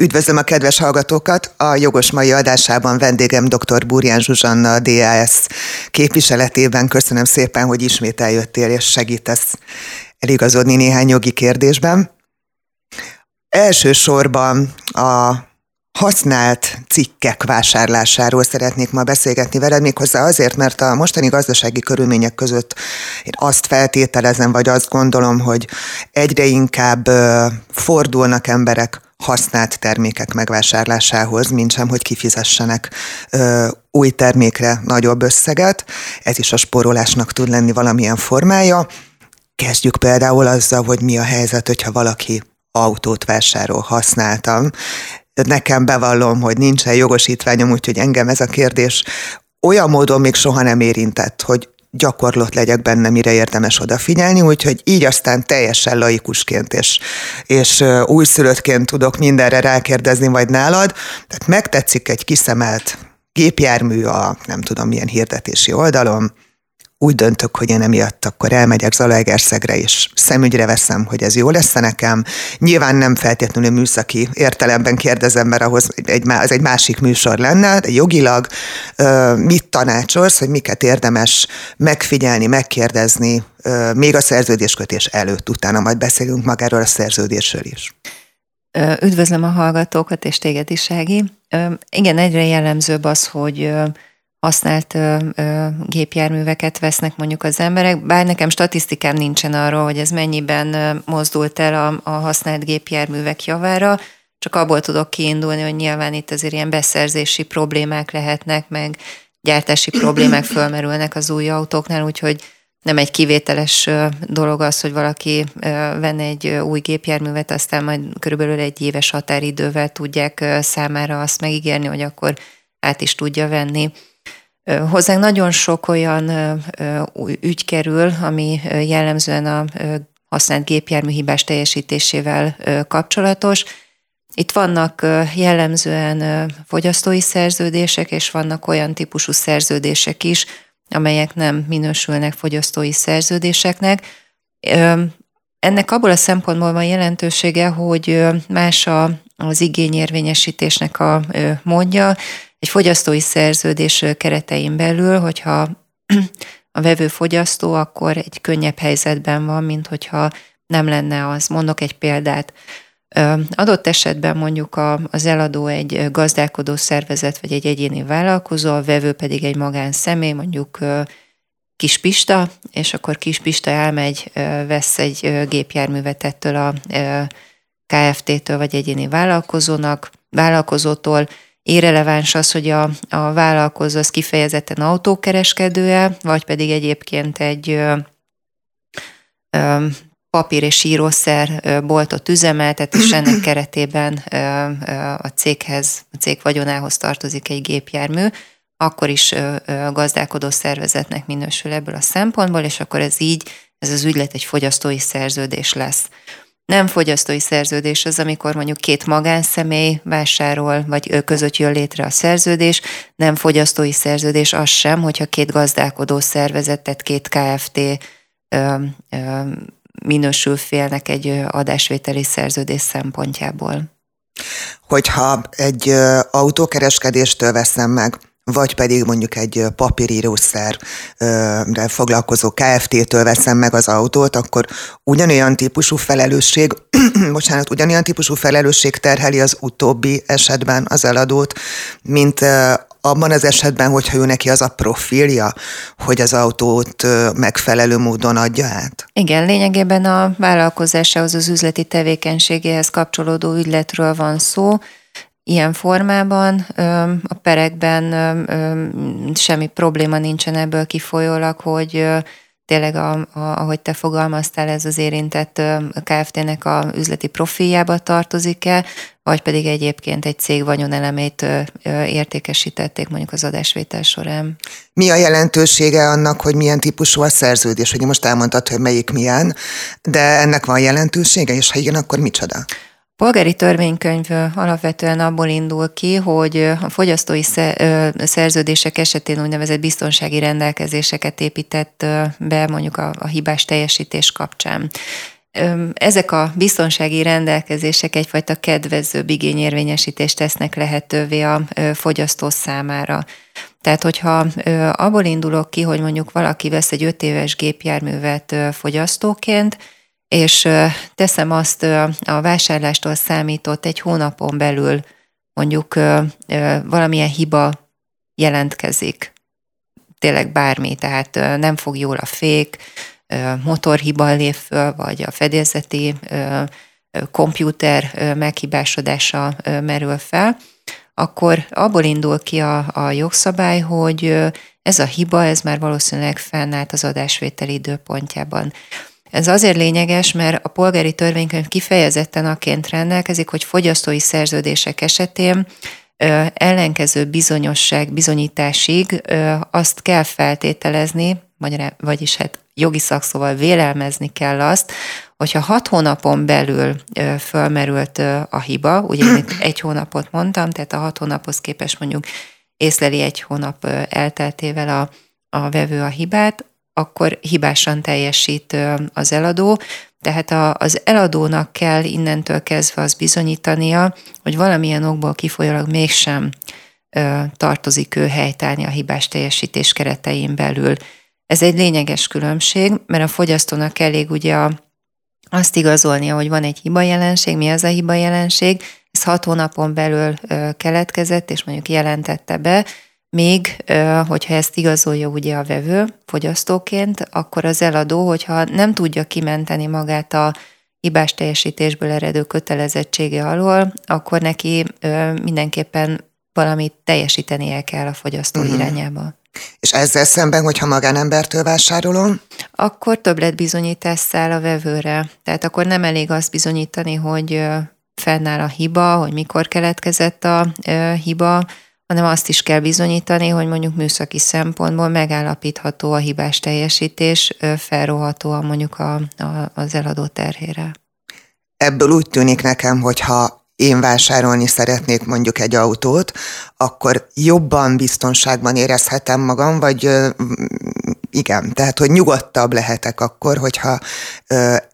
Üdvözlöm a kedves hallgatókat! A jogos mai adásában vendégem dr. Burján Zsuzsanna, a DAS képviseletében. Köszönöm szépen, hogy ismét eljöttél és segítesz eligazodni néhány jogi kérdésben. Elsősorban a használt cikkek vásárlásáról szeretnék ma beszélgetni veled, méghozzá azért, mert a mostani gazdasági körülmények között én azt feltételezem, vagy azt gondolom, hogy egyre inkább fordulnak emberek használt termékek megvásárlásához, mint sem, hogy kifizessenek ö, új termékre nagyobb összeget. Ez is a sporolásnak tud lenni valamilyen formája. Kezdjük például azzal, hogy mi a helyzet, hogyha valaki autót vásárol használtam. Nekem bevallom, hogy nincsen jogosítványom, úgyhogy engem ez a kérdés olyan módon még soha nem érintett, hogy gyakorlott legyek benne, mire érdemes odafigyelni, úgyhogy így aztán teljesen laikusként és, és újszülöttként tudok mindenre rákérdezni, vagy nálad. Tehát megtetszik egy kiszemelt gépjármű a nem tudom milyen hirdetési oldalon, úgy döntök, hogy én emiatt akkor elmegyek Zalaegerszegre, és szemügyre veszem, hogy ez jó lesz nekem. Nyilván nem feltétlenül műszaki értelemben kérdezem, mert ahhoz egy, az egy másik műsor lenne, de jogilag mit tanácsolsz, hogy miket érdemes megfigyelni, megkérdezni, még a szerződéskötés előtt, utána majd beszélünk magáról a szerződésről is. Üdvözlöm a hallgatókat, és téged is, Ági. Igen, egyre jellemzőbb az, hogy használt ö, ö, gépjárműveket vesznek mondjuk az emberek, bár nekem statisztikám nincsen arról, hogy ez mennyiben mozdult el a, a használt gépjárművek javára, csak abból tudok kiindulni, hogy nyilván itt azért ilyen beszerzési problémák lehetnek, meg gyártási problémák fölmerülnek az új autóknál, úgyhogy nem egy kivételes dolog az, hogy valaki venne egy új gépjárművet, aztán majd körülbelül egy éves határidővel tudják számára azt megígérni, hogy akkor át is tudja venni. Hozzánk nagyon sok olyan ügy kerül, ami jellemzően a használt gépjármű hibás teljesítésével kapcsolatos. Itt vannak jellemzően fogyasztói szerződések, és vannak olyan típusú szerződések is, amelyek nem minősülnek fogyasztói szerződéseknek. Ennek abból a szempontból van jelentősége, hogy más az igényérvényesítésnek a módja, egy fogyasztói szerződés keretein belül, hogyha a vevő fogyasztó, akkor egy könnyebb helyzetben van, mint hogyha nem lenne az. Mondok egy példát. Adott esetben mondjuk az eladó egy gazdálkodó szervezet vagy egy egyéni vállalkozó, a vevő pedig egy magánszemély, mondjuk Kispista, és akkor Kispista elmegy, vesz egy gépjárművet ettől a KFT-től vagy egyéni vállalkozónak, vállalkozótól, irreleváns az, hogy a, a vállalkozó az kifejezetten autókereskedője, vagy pedig egyébként egy ö, ö, papír és írószer boltot üzemeltet, és ennek keretében a céghez, a cég vagyonához tartozik egy gépjármű, akkor is gazdálkodó szervezetnek minősül ebből a szempontból, és akkor ez így, ez az ügylet egy fogyasztói szerződés lesz. Nem fogyasztói szerződés az, amikor mondjuk két magánszemély vásárol, vagy ő között jön létre a szerződés. Nem fogyasztói szerződés az sem, hogyha két gazdálkodó szervezet, tehát két KFT ö, ö, minősül félnek egy adásvételi szerződés szempontjából. Hogyha egy autókereskedéstől veszem meg vagy pedig mondjuk egy papírírószerre foglalkozó KFT-től veszem meg az autót, akkor ugyanolyan típusú felelősség, bocsánat, ugyanolyan típusú felelősség terheli az utóbbi esetben az eladót, mint abban az esetben, hogyha ő neki az a profilja, hogy az autót megfelelő módon adja át? Igen, lényegében a vállalkozásához, az üzleti tevékenységéhez kapcsolódó ügyletről van szó, ilyen formában. A perekben semmi probléma nincsen ebből kifolyólag, hogy tényleg, a, a, ahogy te fogalmaztál, ez az érintett KFT-nek a üzleti profiljába tartozik-e, vagy pedig egyébként egy cég vagyonelemét értékesítették mondjuk az adásvétel során. Mi a jelentősége annak, hogy milyen típusú a szerződés? Ugye most elmondtad, hogy melyik milyen, de ennek van jelentősége, és ha igen, akkor micsoda? Polgári törvénykönyv alapvetően abból indul ki, hogy a fogyasztói szerződések esetén úgynevezett biztonsági rendelkezéseket épített be mondjuk a, hibás teljesítés kapcsán. ezek a biztonsági rendelkezések egyfajta kedvező igényérvényesítést tesznek lehetővé a fogyasztó számára. Tehát, hogyha abból indulok ki, hogy mondjuk valaki vesz egy öt éves gépjárművet fogyasztóként, és teszem azt a vásárlástól számított egy hónapon belül mondjuk valamilyen hiba jelentkezik, tényleg bármi, tehát nem fog jól a fék, motorhiba lép föl, vagy a fedélzeti komputer meghibásodása merül fel, akkor abból indul ki a, a jogszabály, hogy ez a hiba, ez már valószínűleg fennállt az adásvételi időpontjában. Ez azért lényeges, mert a polgári törvénykönyv kifejezetten aként rendelkezik, hogy fogyasztói szerződések esetén ellenkező bizonyosság bizonyításig azt kell feltételezni, vagyis hát jogi szakszóval vélelmezni kell azt, hogyha hat hónapon belül fölmerült a hiba, ugye én egy hónapot mondtam, tehát a hat hónaphoz képest mondjuk észleli egy hónap elteltével a, a vevő a hibát, akkor hibásan teljesít az eladó, tehát a, az eladónak kell innentől kezdve az bizonyítania, hogy valamilyen okból kifolyólag mégsem ö, tartozik ő helytállni a hibás teljesítés keretein belül. Ez egy lényeges különbség, mert a fogyasztónak elég ugye a, azt igazolnia, hogy van egy hiba jelenség, mi az a hiba jelenség, ez hat hónapon belül ö, keletkezett, és mondjuk jelentette be, még, hogyha ezt igazolja ugye a vevő fogyasztóként, akkor az eladó, hogyha nem tudja kimenteni magát a hibás teljesítésből eredő kötelezettsége alól, akkor neki mindenképpen valamit teljesítenie kell a fogyasztó uh-huh. irányába. És ezzel szemben, hogyha magánembertől vásárolom? Akkor többletbizonyítás száll a vevőre. Tehát akkor nem elég azt bizonyítani, hogy fennáll a hiba, hogy mikor keletkezett a hiba, hanem azt is kell bizonyítani, hogy mondjuk műszaki szempontból megállapítható a hibás teljesítés, felróhatóan mondjuk a, a, az eladó terhére. Ebből úgy tűnik nekem, hogy ha én vásárolni szeretnék mondjuk egy autót, akkor jobban biztonságban érezhetem magam, vagy igen, tehát hogy nyugodtabb lehetek akkor, hogyha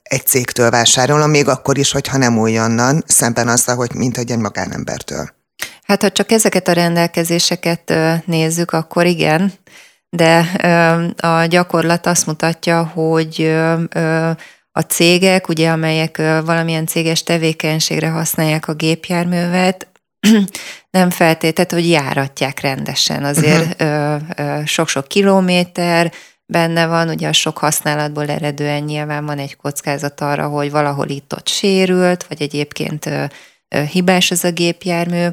egy cégtől vásárolom, még akkor is, hogyha nem újonnan, szemben azzal, hogy mint egy magánembertől. Hát ha csak ezeket a rendelkezéseket nézzük, akkor igen, de a gyakorlat azt mutatja, hogy a cégek, ugye, amelyek valamilyen céges tevékenységre használják a gépjárművet, nem feltétlenül, hogy járatják rendesen. Azért uh-huh. sok-sok kilométer benne van, ugye a sok használatból eredően nyilván van egy kockázat arra, hogy valahol itt-ott sérült, vagy egyébként hibás az a gépjármű,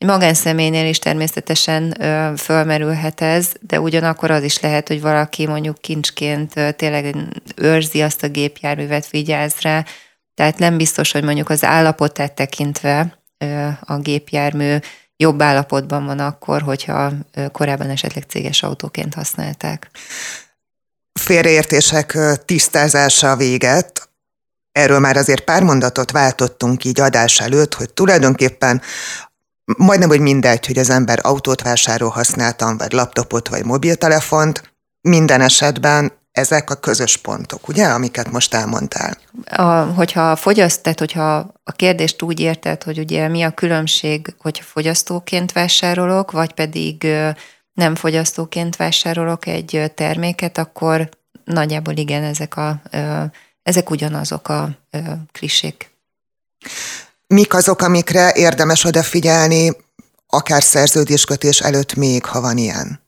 egy magánszemélynél is természetesen ö, fölmerülhet ez, de ugyanakkor az is lehet, hogy valaki mondjuk kincsként ö, tényleg őrzi azt a gépjárművet, vigyáz rá, tehát nem biztos, hogy mondjuk az állapotát tekintve ö, a gépjármű jobb állapotban van akkor, hogyha korábban esetleg céges autóként használták. Félreértések tisztázása véget. Erről már azért pár mondatot váltottunk így adás előtt, hogy tulajdonképpen majdnem, hogy mindegy, hogy az ember autót vásárol használtam, vagy laptopot, vagy mobiltelefont, minden esetben ezek a közös pontok, ugye, amiket most elmondtál? A, hogyha fogyaszt, tehát hogyha a kérdést úgy érted, hogy ugye mi a különbség, hogyha fogyasztóként vásárolok, vagy pedig nem fogyasztóként vásárolok egy terméket, akkor nagyjából igen, ezek, a, ezek ugyanazok a klisék mik azok, amikre érdemes odafigyelni, akár szerződéskötés előtt még, ha van ilyen?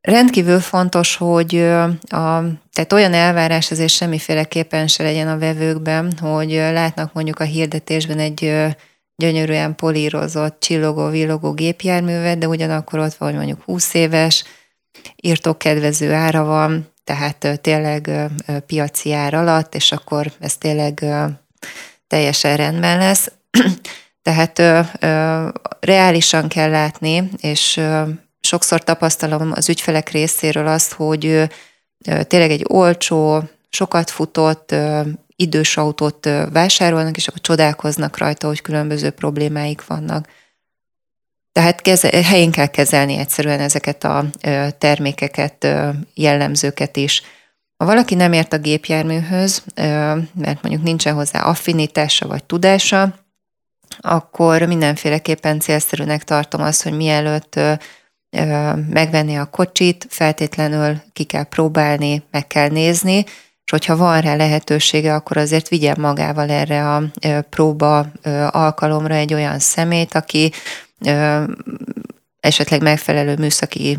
Rendkívül fontos, hogy a, tehát olyan elvárás azért semmiféleképpen se legyen a vevőkben, hogy látnak mondjuk a hirdetésben egy gyönyörűen polírozott, csillogó, villogó gépjárművet, de ugyanakkor ott van, mondjuk 20 éves, írtok kedvező ára van, tehát tényleg piaci ár alatt, és akkor ez tényleg teljesen rendben lesz. Tehát ö, ö, reálisan kell látni, és ö, sokszor tapasztalom az ügyfelek részéről azt, hogy ö, tényleg egy olcsó, sokat futott, ö, idős autót ö, vásárolnak, és akkor csodálkoznak rajta, hogy különböző problémáik vannak. Tehát keze, helyén kell kezelni egyszerűen ezeket a ö, termékeket, ö, jellemzőket is. Ha valaki nem ért a gépjárműhöz, mert mondjuk nincsen hozzá affinitása vagy tudása, akkor mindenféleképpen célszerűnek tartom azt, hogy mielőtt megvenni a kocsit, feltétlenül ki kell próbálni, meg kell nézni, és hogyha van rá lehetősége, akkor azért vigyen magával erre a próba alkalomra egy olyan szemét, aki esetleg megfelelő műszaki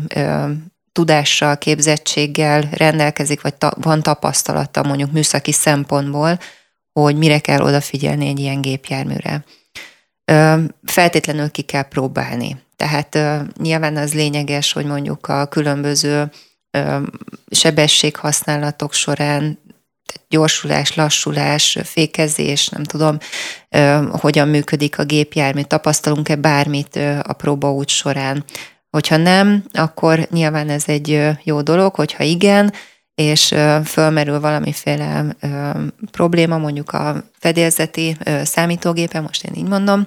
tudással, képzettséggel rendelkezik, vagy ta, van tapasztalata mondjuk műszaki szempontból, hogy mire kell odafigyelni egy ilyen gépjárműre. Feltétlenül ki kell próbálni. Tehát nyilván az lényeges, hogy mondjuk a különböző sebességhasználatok során gyorsulás, lassulás, fékezés, nem tudom, hogyan működik a gépjármű, tapasztalunk-e bármit a próbaút során. Hogyha nem, akkor nyilván ez egy jó dolog, hogyha igen, és fölmerül valamiféle probléma, mondjuk a fedélzeti számítógépen, most én így mondom,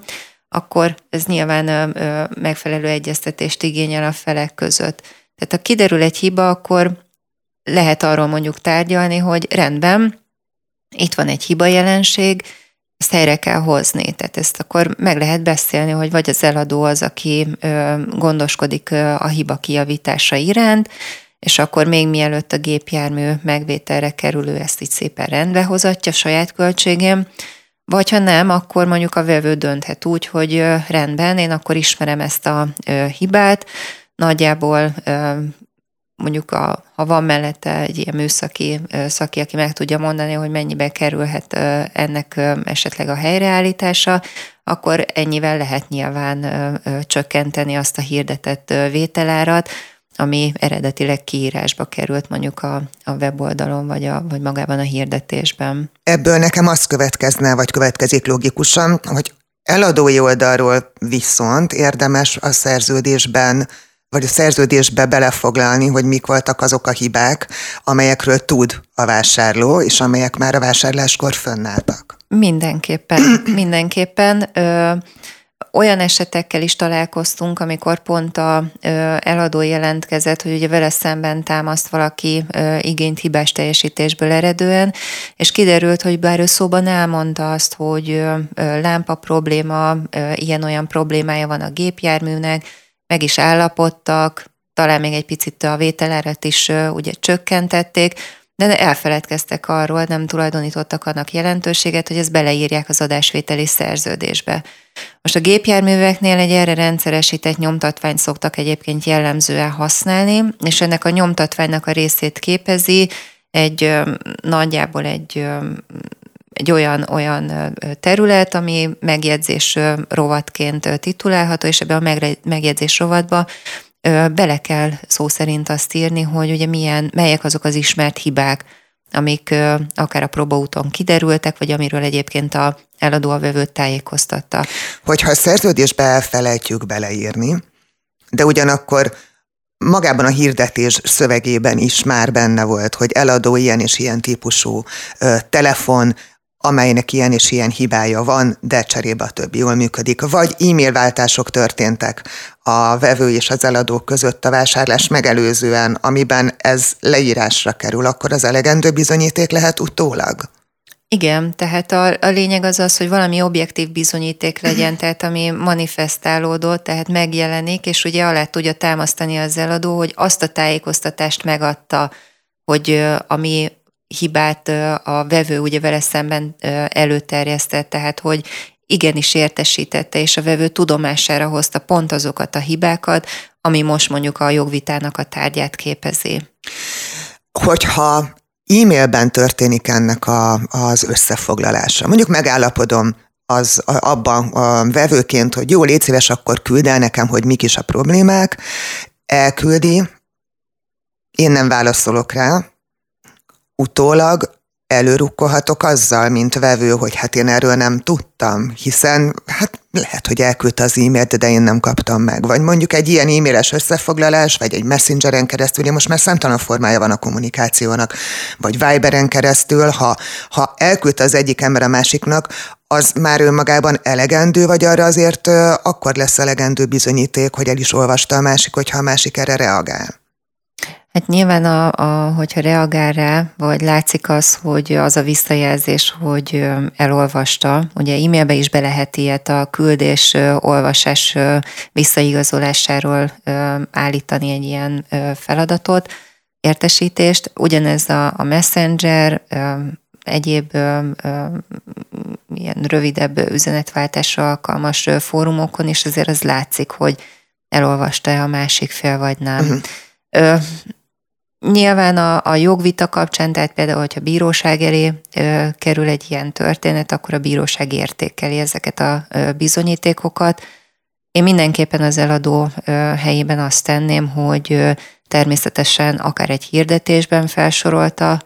akkor ez nyilván megfelelő egyeztetést igényel a felek között. Tehát ha kiderül egy hiba, akkor lehet arról mondjuk tárgyalni, hogy rendben, itt van egy hiba jelenség, ezt helyre kell hozni. Tehát ezt akkor meg lehet beszélni, hogy vagy az eladó az, aki gondoskodik a hiba kijavítása iránt, és akkor még mielőtt a gépjármű megvételre kerülő ezt így szépen rendbe hozatja saját költségén, vagy ha nem, akkor mondjuk a vevő dönthet úgy, hogy rendben, én akkor ismerem ezt a hibát, nagyjából mondjuk a, ha van mellette egy ilyen műszaki szaki, aki meg tudja mondani, hogy mennyibe kerülhet ennek esetleg a helyreállítása, akkor ennyivel lehet nyilván csökkenteni azt a hirdetett vételárat, ami eredetileg kiírásba került mondjuk a, a weboldalon, vagy, a, vagy magában a hirdetésben. Ebből nekem az következne, vagy következik logikusan, hogy eladói oldalról viszont érdemes a szerződésben vagy a szerződésbe belefoglalni, hogy mik voltak azok a hibák, amelyekről tud a vásárló, és amelyek már a vásárláskor fönnálltak. Mindenképpen, mindenképpen. Ö, olyan esetekkel is találkoztunk, amikor pont a ö, eladó jelentkezett, hogy ugye vele szemben támaszt valaki ö, igényt hibás teljesítésből eredően, és kiderült, hogy bár ő szóban elmondta azt, hogy ö, lámpa probléma, ilyen-olyan problémája van a gépjárműnek, meg is állapodtak, talán még egy picit a vételárat is ugye csökkentették, de elfeledkeztek arról, nem tulajdonítottak annak jelentőséget, hogy ezt beleírják az adásvételi szerződésbe. Most a gépjárműveknél egy erre rendszeresített nyomtatványt szoktak egyébként jellemzően használni, és ennek a nyomtatványnak a részét képezi egy nagyjából egy egy olyan, olyan terület, ami megjegyzés rovatként titulálható, és ebben a megjegyzés rovatba bele kell szó szerint azt írni, hogy ugye milyen, melyek azok az ismert hibák, amik akár a próbaúton kiderültek, vagy amiről egyébként a eladó a vevőt tájékoztatta. Hogyha a szerződésbe elfelejtjük beleírni, de ugyanakkor magában a hirdetés szövegében is már benne volt, hogy eladó ilyen és ilyen típusú ö, telefon, amelynek ilyen és ilyen hibája van, de cserébe a többi jól működik. Vagy e-mail váltások történtek a vevő és az eladó között a vásárlás megelőzően, amiben ez leírásra kerül, akkor az elegendő bizonyíték lehet utólag? Igen, tehát a, a lényeg az az, hogy valami objektív bizonyíték legyen, tehát ami manifestálódott, tehát megjelenik, és ugye alá tudja támasztani az eladó, hogy azt a tájékoztatást megadta, hogy ami hibát a vevő ugye vele szemben előterjesztett, tehát hogy igenis értesítette, és a vevő tudomására hozta pont azokat a hibákat, ami most mondjuk a jogvitának a tárgyát képezi. Hogyha e-mailben történik ennek a, az összefoglalása, mondjuk megállapodom az abban a vevőként, hogy jó, légy szíves, akkor küld el nekem, hogy mik is a problémák, elküldi, én nem válaszolok rá, utólag előrukkolhatok azzal, mint vevő, hogy hát én erről nem tudtam, hiszen hát lehet, hogy elküldte az e-mailt, de én nem kaptam meg. Vagy mondjuk egy ilyen e-mailes összefoglalás, vagy egy messengeren keresztül, ugye most már számtalan formája van a kommunikációnak, vagy Viberen keresztül, ha, ha elküldte az egyik ember a másiknak, az már önmagában elegendő, vagy arra azért akkor lesz elegendő bizonyíték, hogy el is olvasta a másik, hogyha a másik erre reagál? Hát nyilván, a, a, hogyha reagál rá, vagy látszik az, hogy az a visszajelzés, hogy elolvasta, ugye e-mailbe is be lehet ilyet a küldés, olvasás visszaigazolásáról állítani egy ilyen feladatot, értesítést. Ugyanez a, a Messenger, egyéb ilyen rövidebb üzenetváltásra alkalmas fórumokon is azért az látszik, hogy elolvasta-e a másik fél, vagy nem. Uh-huh. Nyilván a, a jogvita kapcsán, tehát például, hogyha bíróság elé ö, kerül egy ilyen történet, akkor a bíróság értékeli ezeket a ö, bizonyítékokat. Én mindenképpen az eladó ö, helyében azt tenném, hogy ö, természetesen akár egy hirdetésben felsorolta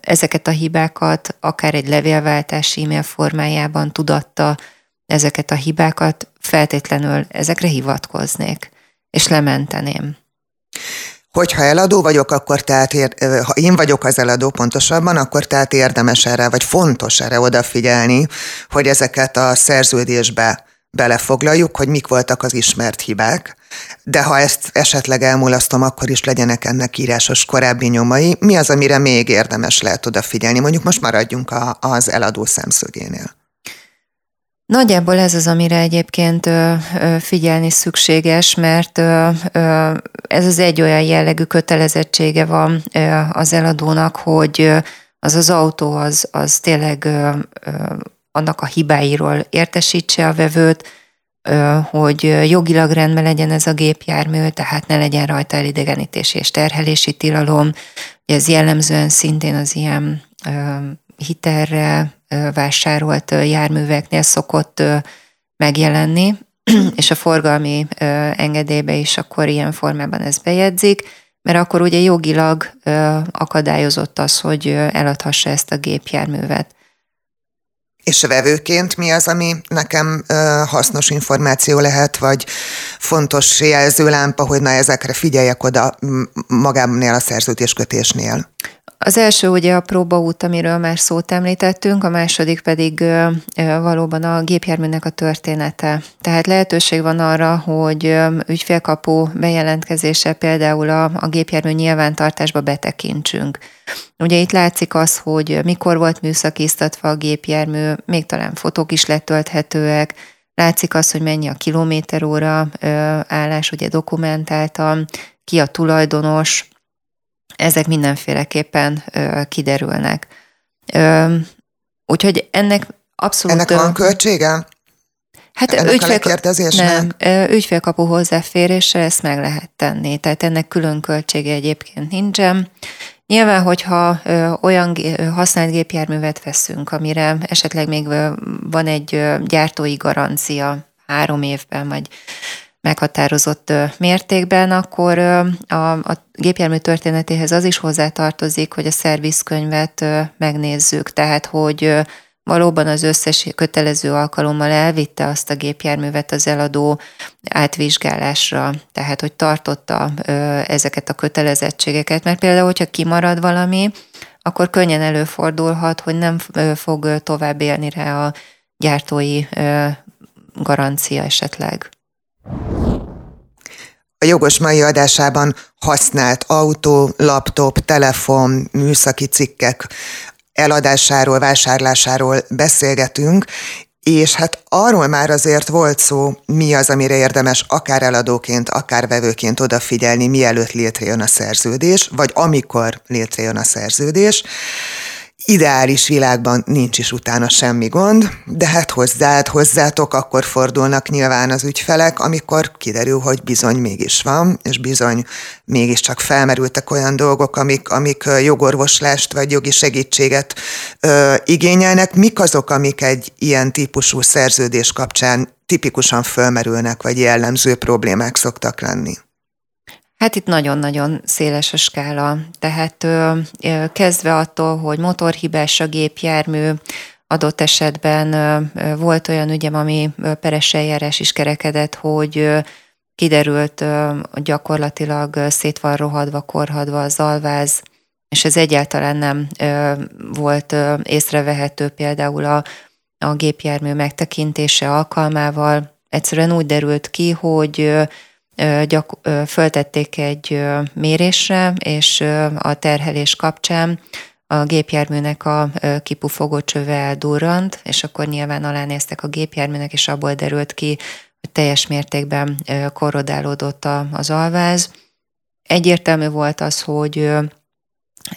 ezeket a hibákat, akár egy levélváltás e-mail formájában tudatta ezeket a hibákat, feltétlenül ezekre hivatkoznék, és lementeném. Hogyha eladó vagyok, akkor tehát, ha én vagyok az eladó pontosabban, akkor tehát érdemes erre, vagy fontos erre odafigyelni, hogy ezeket a szerződésbe belefoglaljuk, hogy mik voltak az ismert hibák, de ha ezt esetleg elmulasztom, akkor is legyenek ennek írásos korábbi nyomai. Mi az, amire még érdemes lehet odafigyelni? Mondjuk most maradjunk a, az eladó szemszögénél. Nagyjából ez az, amire egyébként figyelni szükséges, mert ez az egy olyan jellegű kötelezettsége van az eladónak, hogy az az autó az, az tényleg annak a hibáiról értesítse a vevőt, hogy jogilag rendben legyen ez a gépjármű, tehát ne legyen rajta elidegenítési és terhelési tilalom. Ez jellemzően szintén az ilyen hitelre vásárolt járműveknél szokott megjelenni, és a forgalmi engedélybe is akkor ilyen formában ez bejegyzik, mert akkor ugye jogilag akadályozott az, hogy eladhassa ezt a gépjárművet. És vevőként mi az, ami nekem hasznos információ lehet, vagy fontos jelzőlámpa, hogy na ezekre figyeljek oda magámnél a szerződéskötésnél? Az első ugye a próbaút, amiről már szót említettünk, a második pedig valóban a gépjárműnek a története. Tehát lehetőség van arra, hogy ügyfélkapu bejelentkezése például a, a gépjármű nyilvántartásba betekintsünk. Ugye itt látszik az, hogy mikor volt műszakiztatva a gépjármű, még talán fotók is letölthetőek, látszik az, hogy mennyi a kilométeróra állás, ugye dokumentáltam, ki a tulajdonos, ezek mindenféleképpen ö, kiderülnek. Ö, úgyhogy ennek abszolút... Ennek van költsége? Hát ennek ügyfél, nem, ügyfélkapu hozzáférésre ezt meg lehet tenni, tehát ennek külön költsége egyébként nincsen. Nyilván, hogyha olyan használt gépjárművet veszünk, amire esetleg még van egy gyártói garancia három évben, vagy meghatározott mértékben, akkor a, a gépjármű történetéhez az is hozzátartozik, hogy a szervizkönyvet megnézzük, tehát hogy valóban az összes kötelező alkalommal elvitte azt a gépjárművet az eladó átvizsgálásra, tehát hogy tartotta ezeket a kötelezettségeket, mert például, hogyha kimarad valami, akkor könnyen előfordulhat, hogy nem fog tovább élni rá a gyártói garancia esetleg. A jogos mai adásában használt autó, laptop, telefon, műszaki cikkek eladásáról, vásárlásáról beszélgetünk, és hát arról már azért volt szó, mi az, amire érdemes akár eladóként, akár vevőként odafigyelni, mielőtt létrejön a szerződés, vagy amikor létrejön a szerződés ideális világban nincs is utána semmi gond, de hát hozzád, hozzátok, akkor fordulnak nyilván az ügyfelek, amikor kiderül, hogy bizony mégis van, és bizony mégiscsak felmerültek olyan dolgok, amik, amik jogorvoslást vagy jogi segítséget ö, igényelnek. Mik azok, amik egy ilyen típusú szerződés kapcsán tipikusan fölmerülnek, vagy jellemző problémák szoktak lenni? Hát itt nagyon-nagyon széles a skála. Tehát ö, ö, kezdve attól, hogy motorhibás a gépjármű, adott esetben ö, volt olyan ügyem, ami peres eljárás is kerekedett, hogy kiderült gyakorlatilag szét van rohadva, korhadva az alváz, és ez egyáltalán nem volt észrevehető például a, a gépjármű megtekintése alkalmával. Egyszerűen úgy derült ki, hogy gyak, föltették egy mérésre, és a terhelés kapcsán a gépjárműnek a kipufogó csöve eldurrant, és akkor nyilván alánéztek a gépjárműnek, és abból derült ki, hogy teljes mértékben korrodálódott az alváz. Egyértelmű volt az, hogy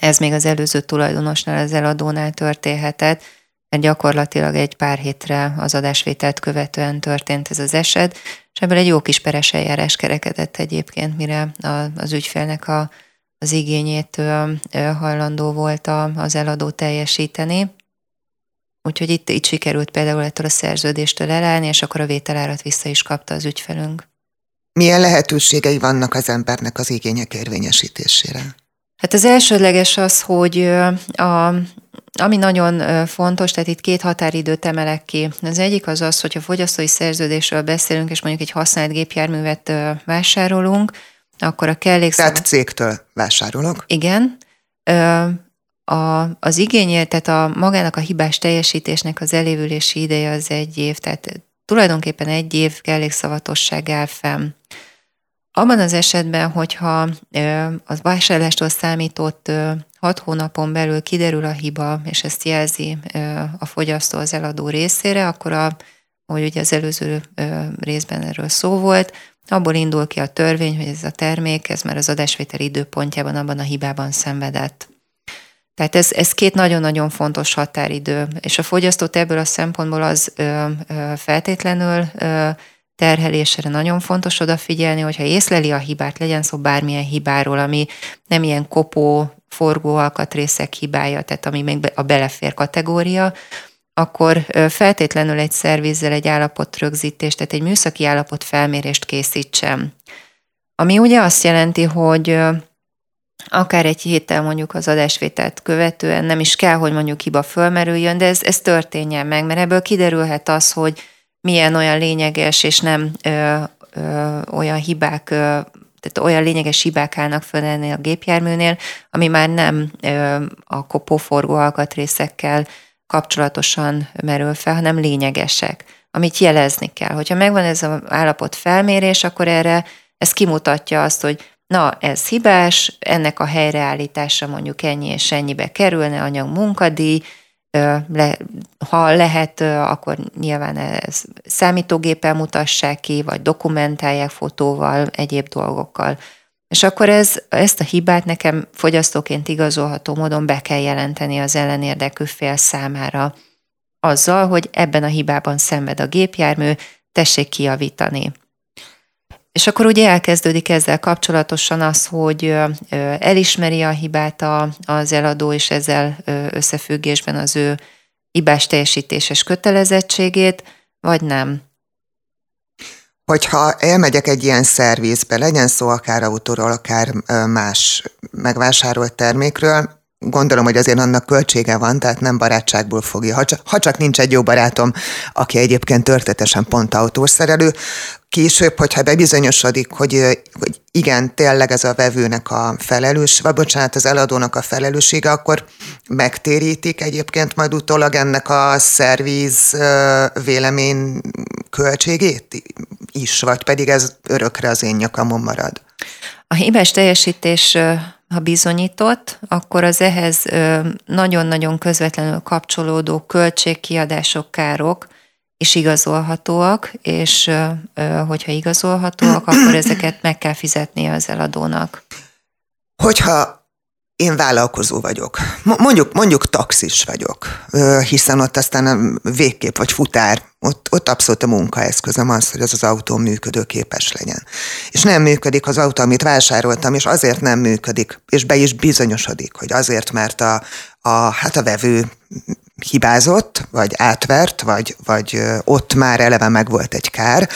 ez még az előző tulajdonosnál, az eladónál történhetett, mert gyakorlatilag egy pár hétre az adásvételt követően történt ez az eset, és ebből egy jó kis peres eljárás kerekedett egyébként, mire az ügyfélnek a, az igényét hajlandó volt az eladó teljesíteni. Úgyhogy itt, itt sikerült például ettől a szerződéstől elállni, és akkor a vételárat vissza is kapta az ügyfelünk. Milyen lehetőségei vannak az embernek az igények érvényesítésére? Hát az elsődleges az, hogy a, ami nagyon fontos, tehát itt két határidőt emelek ki. Az egyik az az, hogy a fogyasztói szerződésről beszélünk, és mondjuk egy használt gépjárművet vásárolunk, akkor a kellékszabály... Tehát cégtől vásárolok? Igen. A, az igénye, tehát a magának a hibás teljesítésnek az elévülési ideje az egy év, tehát tulajdonképpen egy év kellékszavatosság áll fenn. Abban az esetben, hogyha az vásárlástól számított hat hónapon belül kiderül a hiba, és ezt jelzi a fogyasztó az eladó részére, akkor a, ahogy ugye az előző részben erről szó volt, abból indul ki a törvény, hogy ez a termék, ez már az adásvétel időpontjában abban a hibában szenvedett. Tehát ez, ez két nagyon-nagyon fontos határidő, és a fogyasztót ebből a szempontból az ö, ö, feltétlenül ö, terhelésre nagyon fontos odafigyelni, hogyha észleli a hibát, legyen szó bármilyen hibáról, ami nem ilyen kopó, forgó alkatrészek hibája, tehát ami még a belefér kategória, akkor feltétlenül egy szervizzel egy állapotrögzítést, tehát egy műszaki állapot felmérést készítsem. Ami ugye azt jelenti, hogy akár egy héttel mondjuk az adásvételt követően nem is kell, hogy mondjuk hiba fölmerüljön, de ez, ez történjen meg, mert ebből kiderülhet az, hogy milyen olyan lényeges és nem ö, ö, olyan hibák, ö, tehát olyan lényeges hibák állnak föl ennél a gépjárműnél, ami már nem ö, a kopóforgó alkatrészekkel kapcsolatosan merül fel, hanem lényegesek, amit jelezni kell. Hogyha megvan ez az állapot felmérés, akkor erre ez kimutatja azt, hogy na, ez hibás, ennek a helyreállítása mondjuk ennyi és ennyibe kerülne, anyag munkadíj, le, ha lehet, akkor nyilván ez számítógéppel mutassák ki, vagy dokumentálják fotóval, egyéb dolgokkal. És akkor ez, ezt a hibát nekem fogyasztóként igazolható módon be kell jelenteni az ellenérdekű fél számára, azzal, hogy ebben a hibában szenved a gépjármű, tessék kijavítani. És akkor ugye elkezdődik ezzel kapcsolatosan az, hogy elismeri a hibát az eladó, és ezzel összefüggésben az ő hibás teljesítéses kötelezettségét, vagy nem. Hogyha elmegyek egy ilyen szervizbe, legyen szó akár autóról, akár más megvásárolt termékről, gondolom, hogy azért annak költsége van, tehát nem barátságból fogja. Ha csak, ha csak nincs egy jó barátom, aki egyébként történetesen pont autószerelő, később, hogyha bebizonyosodik, hogy, hogy igen, tényleg ez a vevőnek a felelős, vagy bocsánat, az eladónak a felelőssége, akkor megtérítik egyébként majd utólag ennek a szerviz vélemény költségét is, vagy pedig ez örökre az én nyakamon marad? A hibás teljesítés ha bizonyított, akkor az ehhez nagyon-nagyon közvetlenül kapcsolódó költségkiadások, károk is igazolhatóak, és hogyha igazolhatóak, akkor ezeket meg kell fizetnie az eladónak. Hogyha én vállalkozó vagyok. Mondjuk, mondjuk taxis vagyok, hiszen ott aztán végkép vagy futár, ott, ott abszolút a munkaeszközöm az, hogy az az autó működőképes legyen. És nem működik az autó, amit vásároltam, és azért nem működik, és be is bizonyosodik, hogy azért, mert a, a, hát a vevő hibázott, vagy átvert, vagy, vagy ott már eleve meg volt egy kár,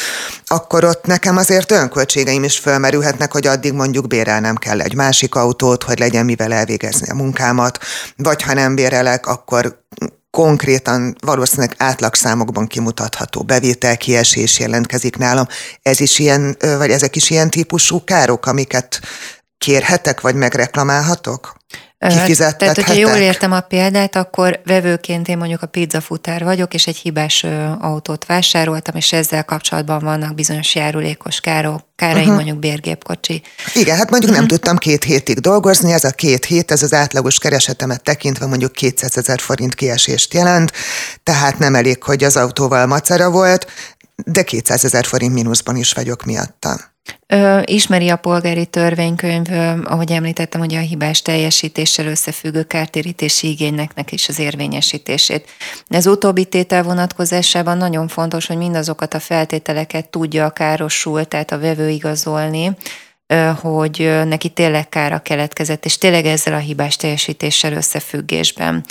akkor ott nekem azért önköltségeim is fölmerülhetnek, hogy addig mondjuk bérelnem kell egy másik autót, hogy legyen mivel elvégezni a munkámat, vagy ha nem bérelek, akkor konkrétan valószínűleg átlagszámokban kimutatható bevételkiesés jelentkezik nálam. Ez is ilyen, vagy ezek is ilyen típusú károk, amiket kérhetek, vagy megreklamálhatok? Kifizettethetek? Tehát, hogyha jól értem a példát, akkor vevőként én mondjuk a pizzafutár vagyok, és egy hibás autót vásároltam, és ezzel kapcsolatban vannak bizonyos járulékos károk, káraim, uh-huh. mondjuk bérgépkocsi. Igen, hát mondjuk uh-huh. nem tudtam két hétig dolgozni, ez a két hét, ez az átlagos keresetemet tekintve mondjuk 200 ezer forint kiesést jelent, tehát nem elég, hogy az autóval macera volt, de 200 ezer forint mínuszban is vagyok miatta. Ö, ismeri a polgári törvénykönyv, ö, ahogy említettem, hogy a hibás teljesítéssel összefüggő kártérítési igénynek is az érvényesítését. Ez utóbbi tétel vonatkozásában nagyon fontos, hogy mindazokat a feltételeket tudja a károsul, tehát a vevő igazolni, ö, hogy neki tényleg kára keletkezett, és tényleg ezzel a hibás teljesítéssel összefüggésben.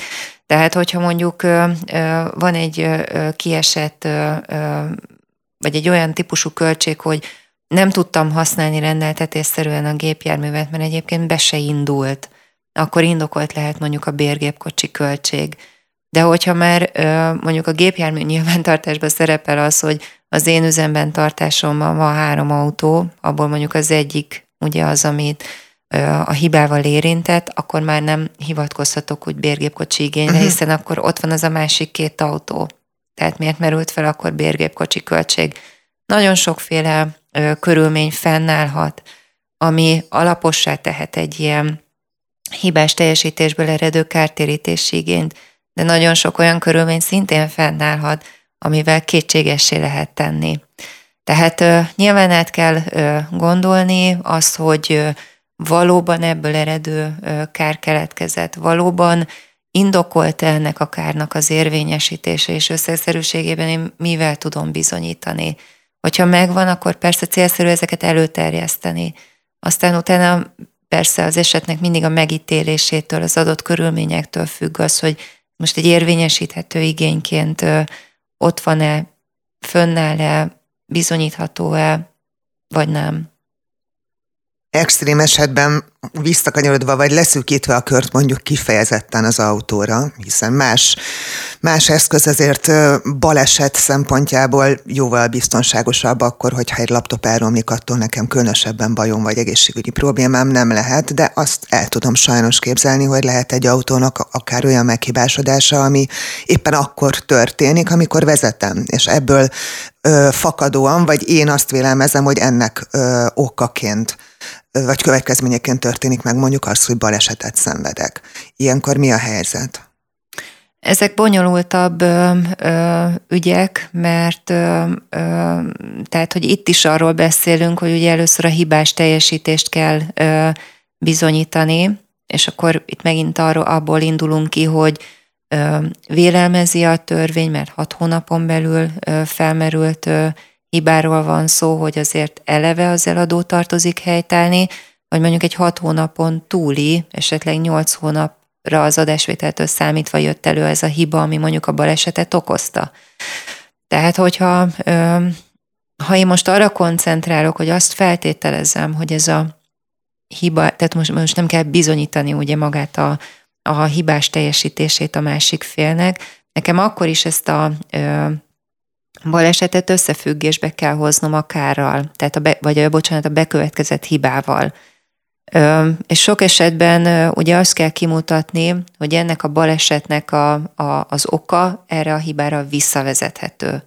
Tehát, hogyha mondjuk van egy kiesett, vagy egy olyan típusú költség, hogy nem tudtam használni rendeltetésszerűen a gépjárművet, mert egyébként be se indult, akkor indokolt lehet mondjuk a bérgépkocsi költség. De hogyha már mondjuk a gépjármű nyilvántartásban szerepel az, hogy az én üzemben tartásomban van három autó, abból mondjuk az egyik ugye az, amit a hibával érintett, akkor már nem hivatkozhatok úgy bérgépkocsi igényre, uh-huh. hiszen akkor ott van az a másik két autó. Tehát miért merült fel akkor bérgépkocsi költség? Nagyon sokféle ö, körülmény fennállhat, ami alapossá tehet egy ilyen hibás teljesítésből eredő kártérítési igényt, de nagyon sok olyan körülmény szintén fennállhat, amivel kétségessé lehet tenni. Tehát ö, nyilván át kell ö, gondolni azt, hogy ö, valóban ebből eredő kár keletkezett, valóban indokolt -e ennek a kárnak az érvényesítése és összeszerűségében én mivel tudom bizonyítani. Hogyha megvan, akkor persze célszerű ezeket előterjeszteni. Aztán utána persze az esetnek mindig a megítélésétől, az adott körülményektől függ az, hogy most egy érvényesíthető igényként ott van-e, fönnáll-e, bizonyítható-e, vagy nem extrém esetben visszakanyarodva, vagy leszűkítve a kört mondjuk kifejezetten az autóra, hiszen más, más eszköz azért baleset szempontjából jóval biztonságosabb akkor, hogyha egy laptop elromlik, attól nekem különösebben bajom vagy egészségügyi problémám nem lehet, de azt el tudom sajnos képzelni, hogy lehet egy autónak akár olyan meghibásodása, ami éppen akkor történik, amikor vezetem, és ebből ö, fakadóan, vagy én azt vélelmezem, hogy ennek ö, okaként vagy következményeként történik meg mondjuk az, hogy balesetet szenvedek. Ilyenkor mi a helyzet? Ezek bonyolultabb ö, ö, ügyek, mert ö, ö, tehát, hogy itt is arról beszélünk, hogy ugye először a hibás teljesítést kell ö, bizonyítani, és akkor itt megint arról, abból indulunk ki, hogy ö, vélelmezi a törvény, mert hat hónapon belül ö, felmerült ö, hibáról van szó, hogy azért eleve az eladó tartozik helytállni, vagy mondjuk egy hat hónapon túli, esetleg nyolc hónapra az adásvételtől számítva jött elő ez a hiba, ami mondjuk a balesetet okozta. Tehát, hogyha ha én most arra koncentrálok, hogy azt feltételezem, hogy ez a hiba, tehát most, most nem kell bizonyítani ugye magát a, a hibás teljesítését a másik félnek, nekem akkor is ezt a balesetet összefüggésbe kell hoznom a kárral, tehát a be, vagy a, bocsánat, a bekövetkezett hibával. Ö, és sok esetben ugye azt kell kimutatni, hogy ennek a balesetnek a, a, az oka erre a hibára visszavezethető.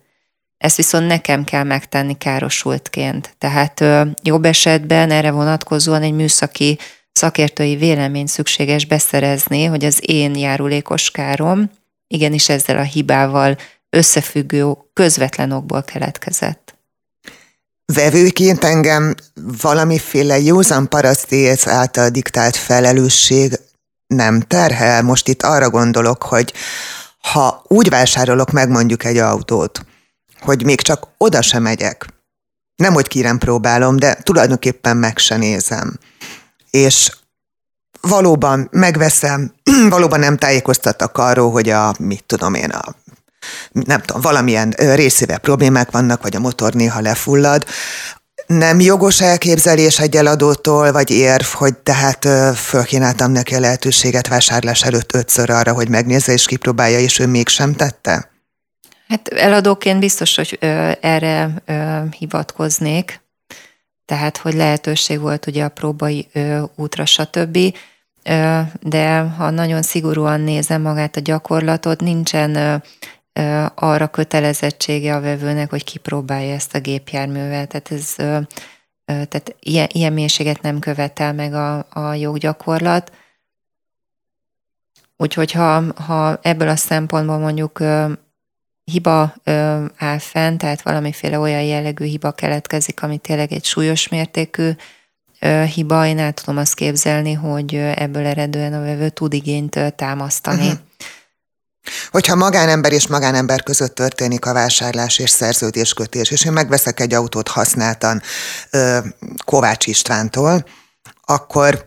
Ezt viszont nekem kell megtenni károsultként. Tehát ö, jobb esetben erre vonatkozóan egy műszaki szakértői vélemény szükséges beszerezni, hogy az én járulékos károm igenis ezzel a hibával összefüggő közvetlen okból keletkezett. Vevőként engem valamiféle józan parasztész által diktált felelősség nem terhel. Most itt arra gondolok, hogy ha úgy vásárolok meg mondjuk egy autót, hogy még csak oda sem megyek, nem, hogy kérem próbálom, de tulajdonképpen meg se nézem. És valóban megveszem, valóban nem tájékoztattak arról, hogy a, mit tudom én, a nem tudom, valamilyen részével problémák vannak, vagy a motor néha lefullad, nem jogos elképzelés egy eladótól, vagy érv, hogy tehát fölkínáltam neki a lehetőséget vásárlás előtt ötször arra, hogy megnézze és kipróbálja, és ő mégsem tette? Hát eladóként biztos, hogy ö, erre ö, hivatkoznék, tehát hogy lehetőség volt ugye a próbai ö, útra, stb. de ha nagyon szigorúan nézem magát a gyakorlatot, nincsen arra kötelezettsége a vevőnek, hogy kipróbálja ezt a gépjárművet. Tehát ez tehát ilyen, ilyen mélységet nem követel meg a, a joggyakorlat. Úgyhogy ha, ha ebből a szempontból mondjuk hiba áll fenn, tehát valamiféle olyan jellegű hiba keletkezik, ami tényleg egy súlyos mértékű hiba, én el tudom azt képzelni, hogy ebből eredően a vevő tud igényt támasztani. Uh-huh. Hogyha magánember és magánember között történik a vásárlás és szerződéskötés, és én megveszek egy autót használtan Kovács Istvántól, akkor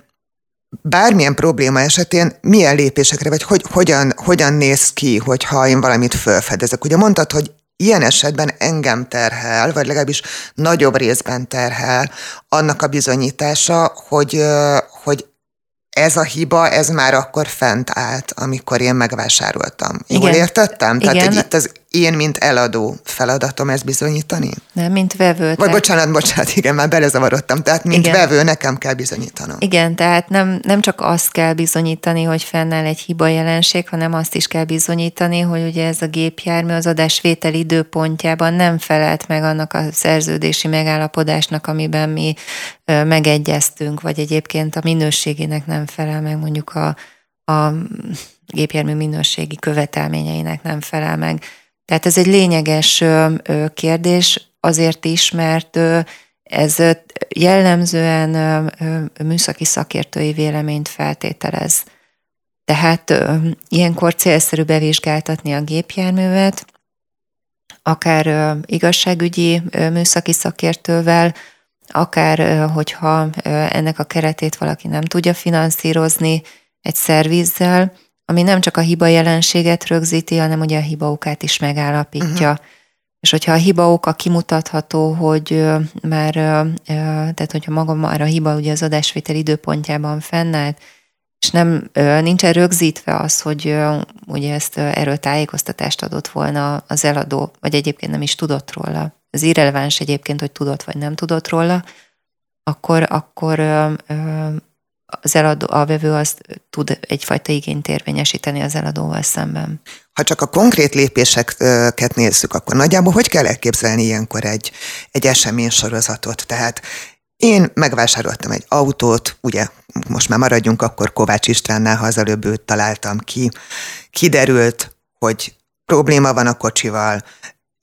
bármilyen probléma esetén milyen lépésekre, vagy hogy, hogyan, hogyan néz ki, hogyha én valamit felfedezek. Ugye mondtad, hogy ilyen esetben engem terhel, vagy legalábbis nagyobb részben terhel annak a bizonyítása, hogy, ez a hiba, ez már akkor fent állt, amikor én megvásároltam. Jól Igen. értettem? Igen. Tehát, hogy itt az én, mint eladó feladatom ezt bizonyítani? Nem, mint vevő. Vagy bocsánat, bocsánat, igen, már belezavarodtam. Tehát, mint igen. vevő nekem kell bizonyítanom. Igen, tehát nem, nem csak azt kell bizonyítani, hogy fennáll egy hiba jelenség, hanem azt is kell bizonyítani, hogy ugye ez a gépjármű az adásvétel időpontjában nem felelt meg annak a szerződési megállapodásnak, amiben mi megegyeztünk, vagy egyébként a minőségének nem felel meg mondjuk a, a gépjármű minőségi követelményeinek nem felel meg. Tehát ez egy lényeges kérdés azért is, mert ez jellemzően műszaki szakértői véleményt feltételez. Tehát ilyenkor célszerű bevizsgáltatni a gépjárművet, akár igazságügyi műszaki szakértővel, akár hogyha ennek a keretét valaki nem tudja finanszírozni egy szervizzel, ami nem csak a hiba jelenséget rögzíti, hanem ugye a hiba okát is megállapítja. Uh-huh. És hogyha a hiba oka kimutatható, hogy már, tehát hogyha maga már a hiba ugye az adásvétel időpontjában fennállt, és nem nincsen rögzítve az, hogy ugye ezt erről tájékoztatást adott volna az eladó, vagy egyébként nem is tudott róla. Ez irreleváns egyébként, hogy tudott vagy nem tudott róla, akkor, akkor az eladó, a vevő azt tud egyfajta igényt érvényesíteni az eladóval szemben. Ha csak a konkrét lépéseket nézzük, akkor nagyjából hogy kell elképzelni ilyenkor egy, egy eseménysorozatot? Tehát én megvásároltam egy autót, ugye most már maradjunk akkor Kovács Istvánnál, ha az előbb őt találtam ki. Kiderült, hogy probléma van a kocsival,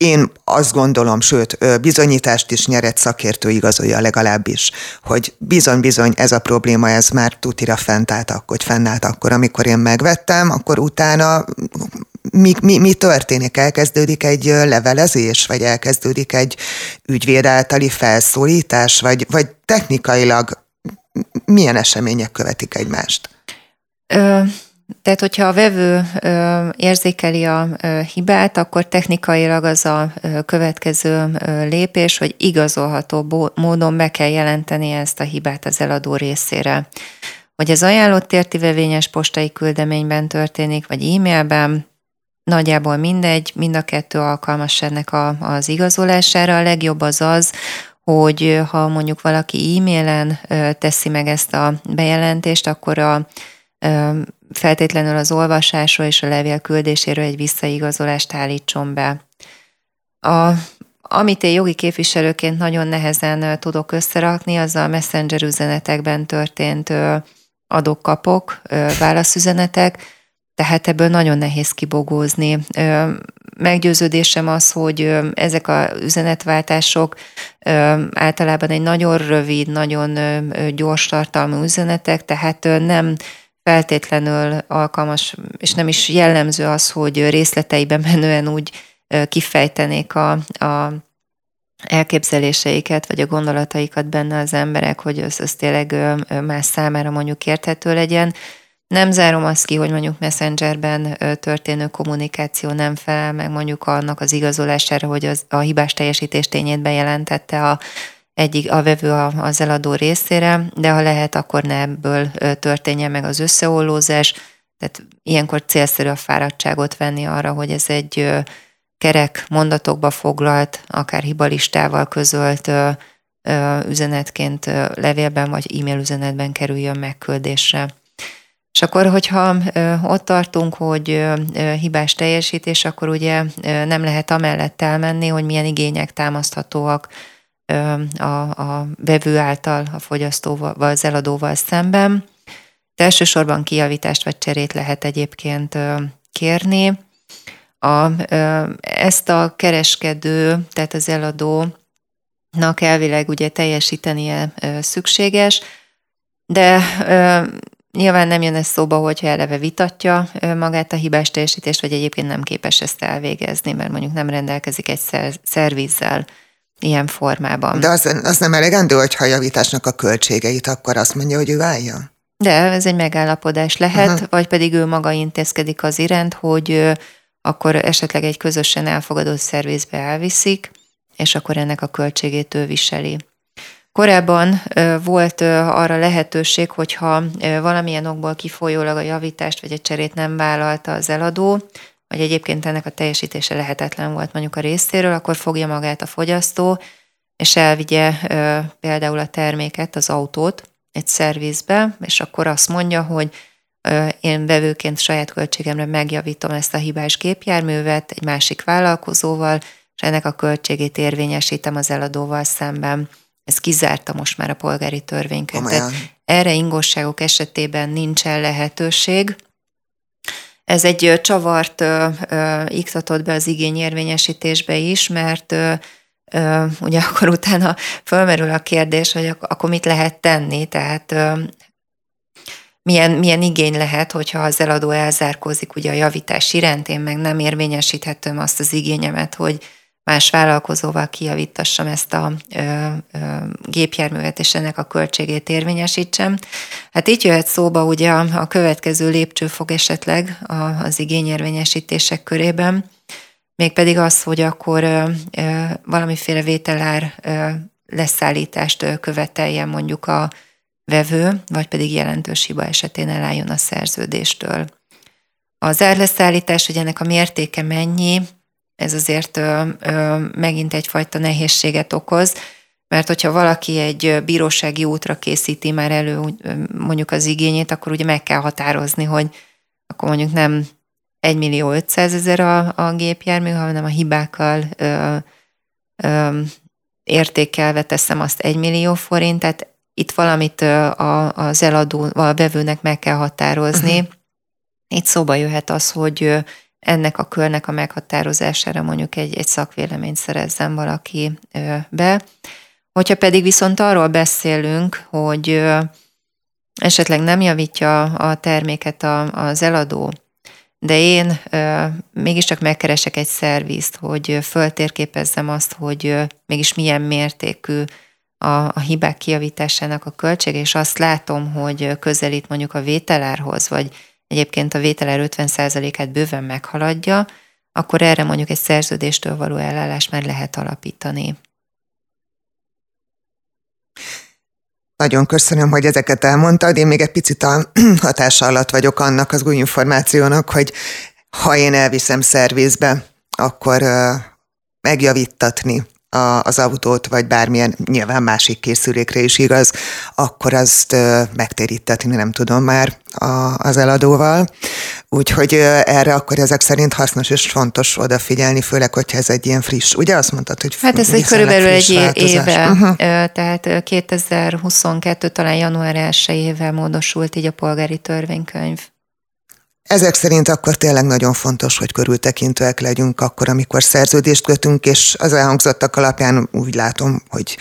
én azt gondolom, sőt, bizonyítást is nyerett szakértő igazolja legalábbis, hogy bizony-bizony ez a probléma, ez már tutira fent állt, akkor, hogy fennállt akkor, amikor én megvettem, akkor utána mi, mi, mi történik? Elkezdődik egy levelezés, vagy elkezdődik egy ügyvéd általi felszólítás, vagy, vagy technikailag milyen események követik egymást? Ö, tehát, hogyha a vevő érzékeli a hibát, akkor technikailag az a következő lépés, hogy igazolható módon be kell jelenteni ezt a hibát az eladó részére. Hogy ez ajánlott értivevényes postai küldeményben történik, vagy e-mailben, nagyjából mindegy, mind a kettő alkalmas ennek a, az igazolására. A legjobb az az, hogy ha mondjuk valaki e-mailen teszi meg ezt a bejelentést, akkor a feltétlenül az olvasásról és a levél küldéséről egy visszaigazolást állítson be. A, amit én jogi képviselőként nagyon nehezen tudok összerakni, az a messenger üzenetekben történt adok-kapok, válaszüzenetek, tehát ebből nagyon nehéz kibogózni. Meggyőződésem az, hogy ezek a üzenetváltások általában egy nagyon rövid, nagyon gyors tartalmú üzenetek, tehát nem feltétlenül alkalmas, és nem is jellemző az, hogy részleteiben menően úgy kifejtenék a, a elképzeléseiket, vagy a gondolataikat benne az emberek, hogy ez, ez tényleg más számára mondjuk érthető legyen. Nem zárom azt ki, hogy mondjuk messengerben történő kommunikáció nem felel meg mondjuk annak az igazolására, hogy az, a hibás teljesítés tényét bejelentette a egyik a vevő az eladó részére, de ha lehet, akkor ne ebből történjen meg az összeollózás, tehát ilyenkor célszerű a fáradtságot venni arra, hogy ez egy kerek mondatokba foglalt, akár hibalistával közölt üzenetként levélben vagy e-mail üzenetben kerüljön megküldésre. És akkor, hogyha ott tartunk, hogy hibás teljesítés, akkor ugye nem lehet amellett elmenni, hogy milyen igények támaszthatóak a, a vevő által, a fogyasztóval, az eladóval szemben. De elsősorban kijavítást vagy cserét lehet egyébként kérni. A, ezt a kereskedő, tehát az eladónak elvileg ugye teljesítenie szükséges, de Nyilván nem jön ez szóba, hogyha eleve vitatja magát a hibás teljesítést, vagy egyébként nem képes ezt elvégezni, mert mondjuk nem rendelkezik egy szervizzel ilyen formában. De az, az nem elegendő, hogyha a javításnak a költségeit, akkor azt mondja, hogy ő válja? De ez egy megállapodás lehet, uh-huh. vagy pedig ő maga intézkedik az iránt, hogy akkor esetleg egy közösen elfogadott szervizbe elviszik, és akkor ennek a költségét ő viseli. Korábban volt arra lehetőség, hogyha valamilyen okból kifolyólag a javítást vagy a cserét nem vállalta az eladó, vagy egyébként ennek a teljesítése lehetetlen volt mondjuk a részéről, akkor fogja magát a fogyasztó, és elvigye például a terméket, az autót egy szervizbe, és akkor azt mondja, hogy én vevőként saját költségemre megjavítom ezt a hibás gépjárművet egy másik vállalkozóval, és ennek a költségét érvényesítem az eladóval szemben. Ez kizárta most már a polgári törvénykönyv. Tehát erre ingosságok esetében nincsen lehetőség. Ez egy csavart ö, ö, iktatott be az igényérvényesítésbe is, mert ö, ö, ugye akkor utána fölmerül a kérdés, hogy akkor mit lehet tenni, tehát ö, milyen, milyen igény lehet, hogyha az eladó elzárkózik ugye a javítás iránt, én meg nem érvényesíthetem azt az igényemet, hogy más vállalkozóval kijavítassam ezt a ö, ö, gépjárművet, és ennek a költségét érvényesítsem. Hát így jöhet szóba ugye a, a következő lépcsőfok esetleg a, az igényérvényesítések körében, mégpedig az, hogy akkor ö, ö, valamiféle vételár ö, leszállítást követeljen mondjuk a vevő, vagy pedig jelentős hiba esetén elálljon a szerződéstől. Az árleszállítás, hogy ennek a mértéke mennyi, ez azért ö, ö, megint egyfajta nehézséget okoz, mert hogyha valaki egy bírósági útra készíti már elő mondjuk az igényét, akkor ugye meg kell határozni, hogy akkor mondjuk nem 1 millió 500 ezer a, a gépjármű, hanem a hibákkal ö, ö, értékelve teszem azt 1 millió forint, tehát itt valamit a, az eladó, a vevőnek meg kell határozni. Uh-huh. Itt szóba jöhet az, hogy ennek a körnek a meghatározására mondjuk egy, egy szakvéleményt szerezzen valaki be. Hogyha pedig viszont arról beszélünk, hogy esetleg nem javítja a terméket az eladó, de én mégiscsak megkeresek egy szervizt, hogy föltérképezzem azt, hogy mégis milyen mértékű a, a hibák kiavításának a költség, és azt látom, hogy közelít mondjuk a vételárhoz, vagy egyébként a vételár 50%-át bőven meghaladja, akkor erre mondjuk egy szerződéstől való elállás már lehet alapítani. Nagyon köszönöm, hogy ezeket elmondtad. Én még egy picit a hatása alatt vagyok annak az új információnak, hogy ha én elviszem szervizbe, akkor megjavítatni a, az autót, vagy bármilyen nyilván másik készülékre is igaz, akkor azt megtérítetni nem tudom már a, az eladóval. Úgyhogy erre akkor ezek szerint hasznos és fontos odafigyelni, főleg, hogyha ez egy ilyen friss. Ugye azt mondtad, hogy Hát ez egy körülbelül egy változás. éve, uh-huh. tehát 2022 talán január 1 éve módosult így a polgári törvénykönyv. Ezek szerint akkor tényleg nagyon fontos, hogy körültekintőek legyünk akkor, amikor szerződést kötünk, és az elhangzottak alapján úgy látom, hogy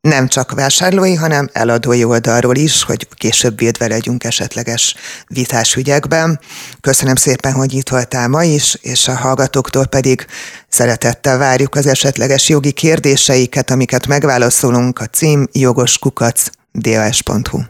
nem csak vásárlói, hanem eladói oldalról is, hogy később védve legyünk esetleges vitás. Köszönöm szépen, hogy itt voltál ma is, és a hallgatóktól pedig szeretettel várjuk az esetleges jogi kérdéseiket, amiket megválaszolunk a cím jogoskukac.ds.hu.